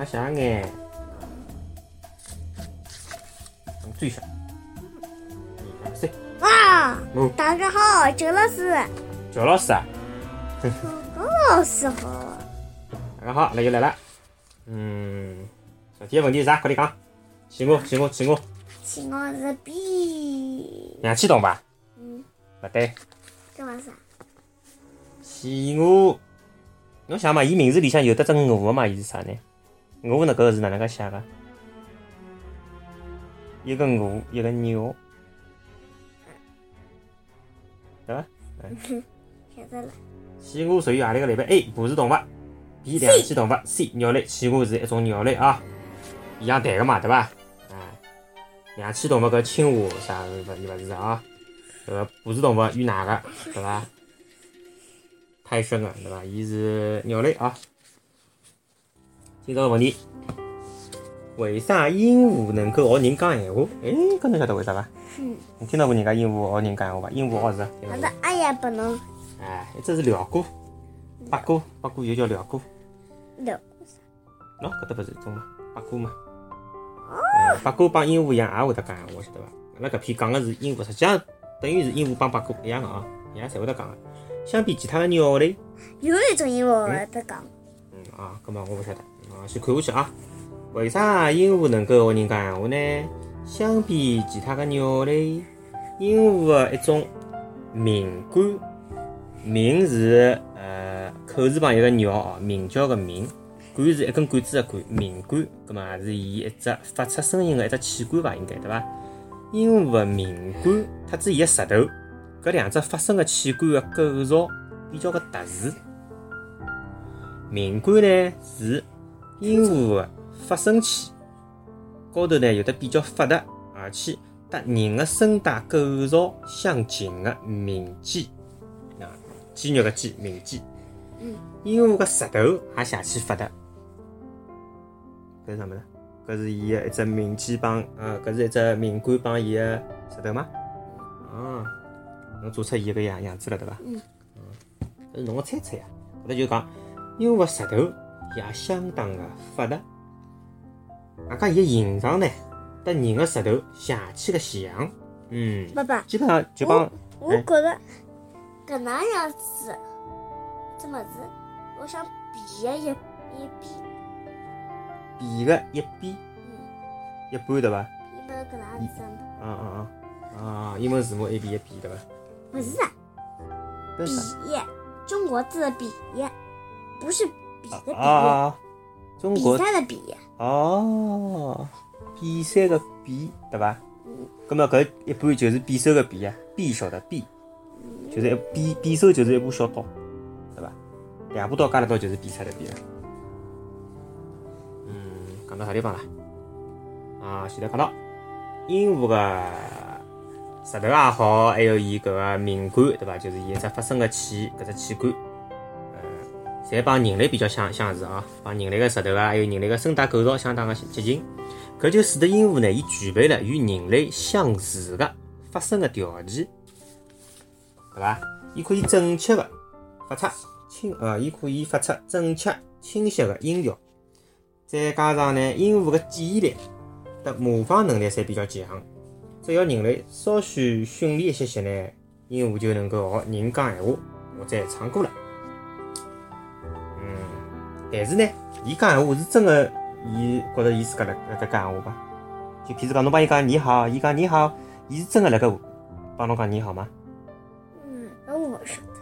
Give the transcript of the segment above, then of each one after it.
了下眼，最小。一二三，哇哦，大家好，周老师，周老师啊，高老师好。大家好，那就来了。嗯，第一个问题是啥？快点讲。气我，气我，气我。气我是 B，氧气动吧？嗯，不对，干嘛啥？企鹅。侬想嘛，伊名字里向有得只鹅嘛？伊是啥呢？鹅呢？搿个是哪能介写个？一个鹅，一个鸟，对伐？晓得了。企鹅属于何里个类别？A. 哺乳动物，B. 两栖动物，C. 鸟类。企鹅是一种鸟类啊，一样对个嘛，对伐？哎，两栖动物搿青蛙啥勿伊勿是啊？搿个哺乳动物与哪个，对伐？胎生个，对伐？伊是鸟类啊。今朝个问题，为啥鹦鹉能够学人讲闲话？哎，搿侬晓得为啥伐？嗯，你听到过人家鹦鹉学人讲闲话伐？鹦鹉学是啊。听到过好的，俺也不能哎，一只是鹩哥，八哥，八哥又叫鹩哥。鹩哥啥。喏，搿搭勿是一种嘛，八哥嘛。哦，八哥帮鹦鹉一样，也会得讲闲话，晓得伐？阿拉搿篇讲个是鹦鹉，实际上等于是鹦鹉帮八哥一样个啊，伊拉侪会得讲个。相比其他个鸟类，有一种鹦鹉会得讲，嗯啊，搿么我勿晓得，先看下去啊。为啥鹦鹉能够和人讲闲话呢？相比其他的鸟类，鹦鹉的一种鸣管，鸣是呃口字旁一个鸟哦，鸣叫个鸣，管是一根管子的管，鸣管，葛末是伊一只发出声音的一只器官伐？应该对伐？鹦鹉的鸣管特子伊个舌头，搿两只发声的器官的构造比较个特殊。鸣管呢是鹦鹉的发声器，高头呢有的比较发达，而且搭人的声带构造相近的鸣肌，啊，肌肉的肌，鸣肌。嗯。鹦鹉个舌头也邪气发达，搿是啥物事？搿是伊个一只鸣肌帮，呃，搿是一只鸣管帮伊个舌头吗？啊，侬做出伊个样样子了对伐？嗯。搿是侬个猜测呀。搿搭就讲。鹦鹉个舌头也相当的发达，外加伊个形状呢，搭人个舌头邪气个像，嗯，爸爸，基本上就帮我觉着搿能样子，这么子，我想比个一一比，比个一比嗯，一半对伐？比个搿能样子，啊啊啊啊！英文字母 A B 一比对伐？不是比？中国字的比，不是比的比，啊中国比国赛的比，哦，比赛的比对伐？嗯，葛末搿一般就是匕首的匕啊，匕首的匕，就是一匕匕首就是一把小刀，对伐？两把刀加了刀就是比赛的比了。嗯，讲到啥地方了？啊，现在讲到鹦鹉个舌头也好，还有伊搿个鸣管，对伐？就是伊一只发声个器，搿只器官，呃，侪帮人类比较相相似啊，帮人类个舌头啊，还有人类个声带构造相当个接近。搿就使得鹦鹉呢，伊具备了与人类相似的发声的条件，对伐？伊可以准确的发出清呃，伊可以发出准确清晰的音调，再加上呢，鹦鹉的记忆力和模仿能力侪比较强。只要人类稍许训练一些些呢，鹦鹉就能够学人讲闲话或者唱歌了。嗯，但是呢，伊讲闲话是真的。伊觉着伊自家辣辣盖讲闲话伐？就譬如讲，侬帮伊讲你好，伊讲你好，伊是真个辣盖帮侬讲你好吗？嗯，那我说的，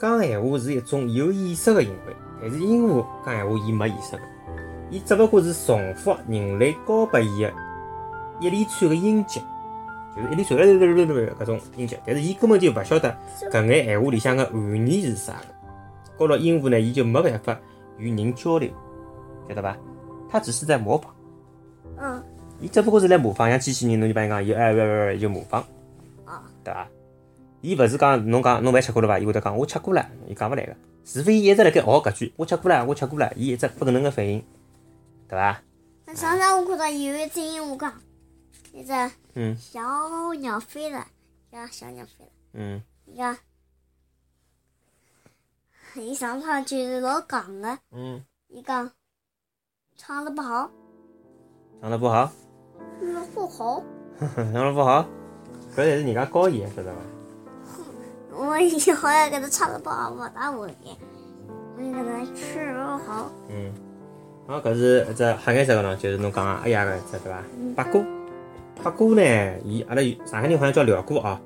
讲闲话是一种有意识个行为，但是鹦鹉讲闲话伊没意识个，伊只不过是重复人类教拨伊个一连串个音节，就是一连串搿种音节，但是伊根本就勿晓得搿眼闲话里向个含义是啥个。搞了鹦鹉呢，伊就没办法与人交流。晓得伐？它只是在模仿，嗯，伊只不过是来模仿，像机器人，侬就帮伊讲，伊哎喂喂喂，就模仿，啊，对伐？伊勿是讲侬讲侬饭吃过了伐？伊会得讲我吃过了，伊讲勿来个，除非伊一直辣盖学搿句我吃过了，我吃过了，伊一直不可能个反应，对伐？那上次我看到有一只鹦鹉讲，一只嗯小鸟飞了，呀，小鸟飞了，嗯伊讲，伊上趟就是老戆个，嗯伊讲，唱的不好，唱的不好，唱的不好。唱的不好，搿才是人家高音，晓得伐？我以后要给他唱的不好，我打我的，我给他吃不好。嗯，啊，搿是一只黑颜色个喏，就是侬讲个哎呀个只对伐？八哥，八哥呢，伊阿拉上海人好像叫辽哥哦。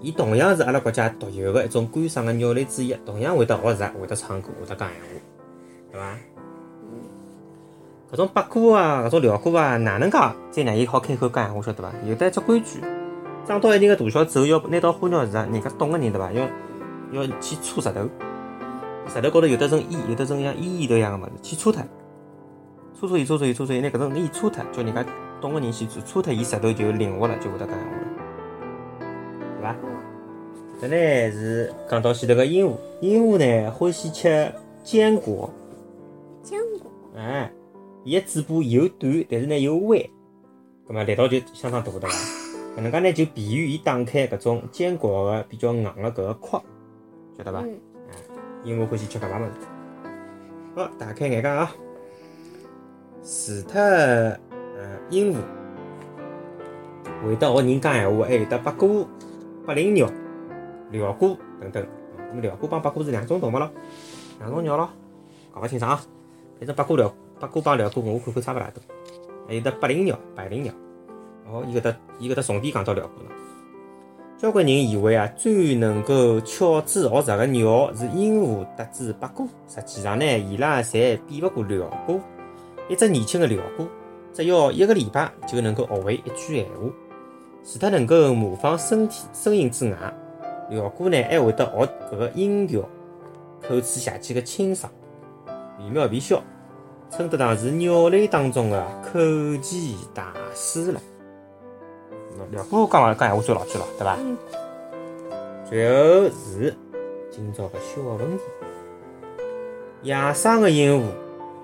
伊同样是阿拉国家独有的一种观赏的鸟类之一，同样会得学习、会得唱歌、会得讲闲话，对伐？搿种八哥啊，搿种鹩哥啊，哪能介再让伊好开口讲闲话，晓得伐？有得一只规矩，长到一定个大小之后，要拿到花鸟市场，人家懂个人对伐？要要去搓石头，石头高头有得种烟，有得种像烟烟头一样个物事，去搓脱，搓搓伊，搓搓伊，搓搓伊，拿搿种烟搓脱，叫人家懂个人去搓，搓脱伊石头就灵活了，就会得讲闲话，对伐？这呢是讲到前头个鹦鹉，鹦鹉呢欢喜吃坚果，坚果，哎，伊个嘴巴又短，但是呢又弯，葛末力道就相当大，对伐？搿能介呢就便于伊打开搿种坚果个比较硬个搿个壳，晓得伐？嗯，鹦鹉欢喜吃搿介物事。好，打开眼界啊！除脱呃鹦鹉会得学人讲闲话，还有得八哥、八灵鸟、辽哥等等。那么辽哥帮八哥是两种动物咯，两种鸟咯，搞勿清爽啊。反正八哥辽八哥帮辽哥我看看差勿大多。还有得八灵鸟、百灵鸟。哦，伊搿搭伊搿搭重点讲到辽哥了。交关人以为啊，最能够巧嘴学舌个鸟是鹦鹉搭子八哥，实际上呢，伊拉侪比勿过辽哥。一只年轻的辽哥，只要一个礼拜就能够学会一句闲话。除脱能够模仿身体声音之外，辽哥呢还会得学搿个音调，口齿邪气个清爽，惟妙惟肖，称得上是鸟类当中的口技大师了。那么辽哥讲话讲闲话最老句了，对伐？嗯，最后是今朝个小问题：野生的鹦鹉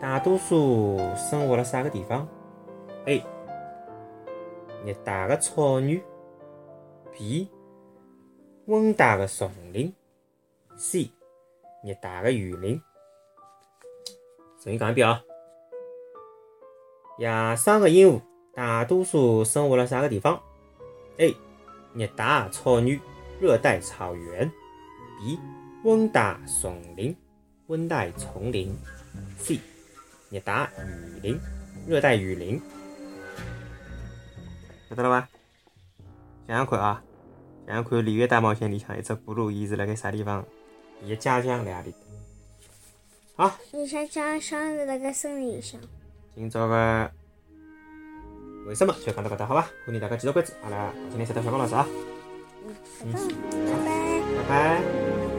大多数生活辣啥个地方？A. 热带的草原；B. 温带的丛林；C. 热带的雨林。重新讲一遍啊！野生的鹦鹉大多数生活辣啥个地方？A. 热带草原、热带草原；B. 温带丛林、温带丛林；C. 热带雨林、热带雨林。晓得了伐？想想看啊，想想看《里约大冒险》里向一只咕噜，伊是辣盖啥地方？伊个家乡辣何里搭？好，你像家乡是那个森林上，今朝个为什么就讲到搿搭，好伐？欢迎大家继续关注阿拉今天三条小高老师啊，嗯，拜拜。拜拜。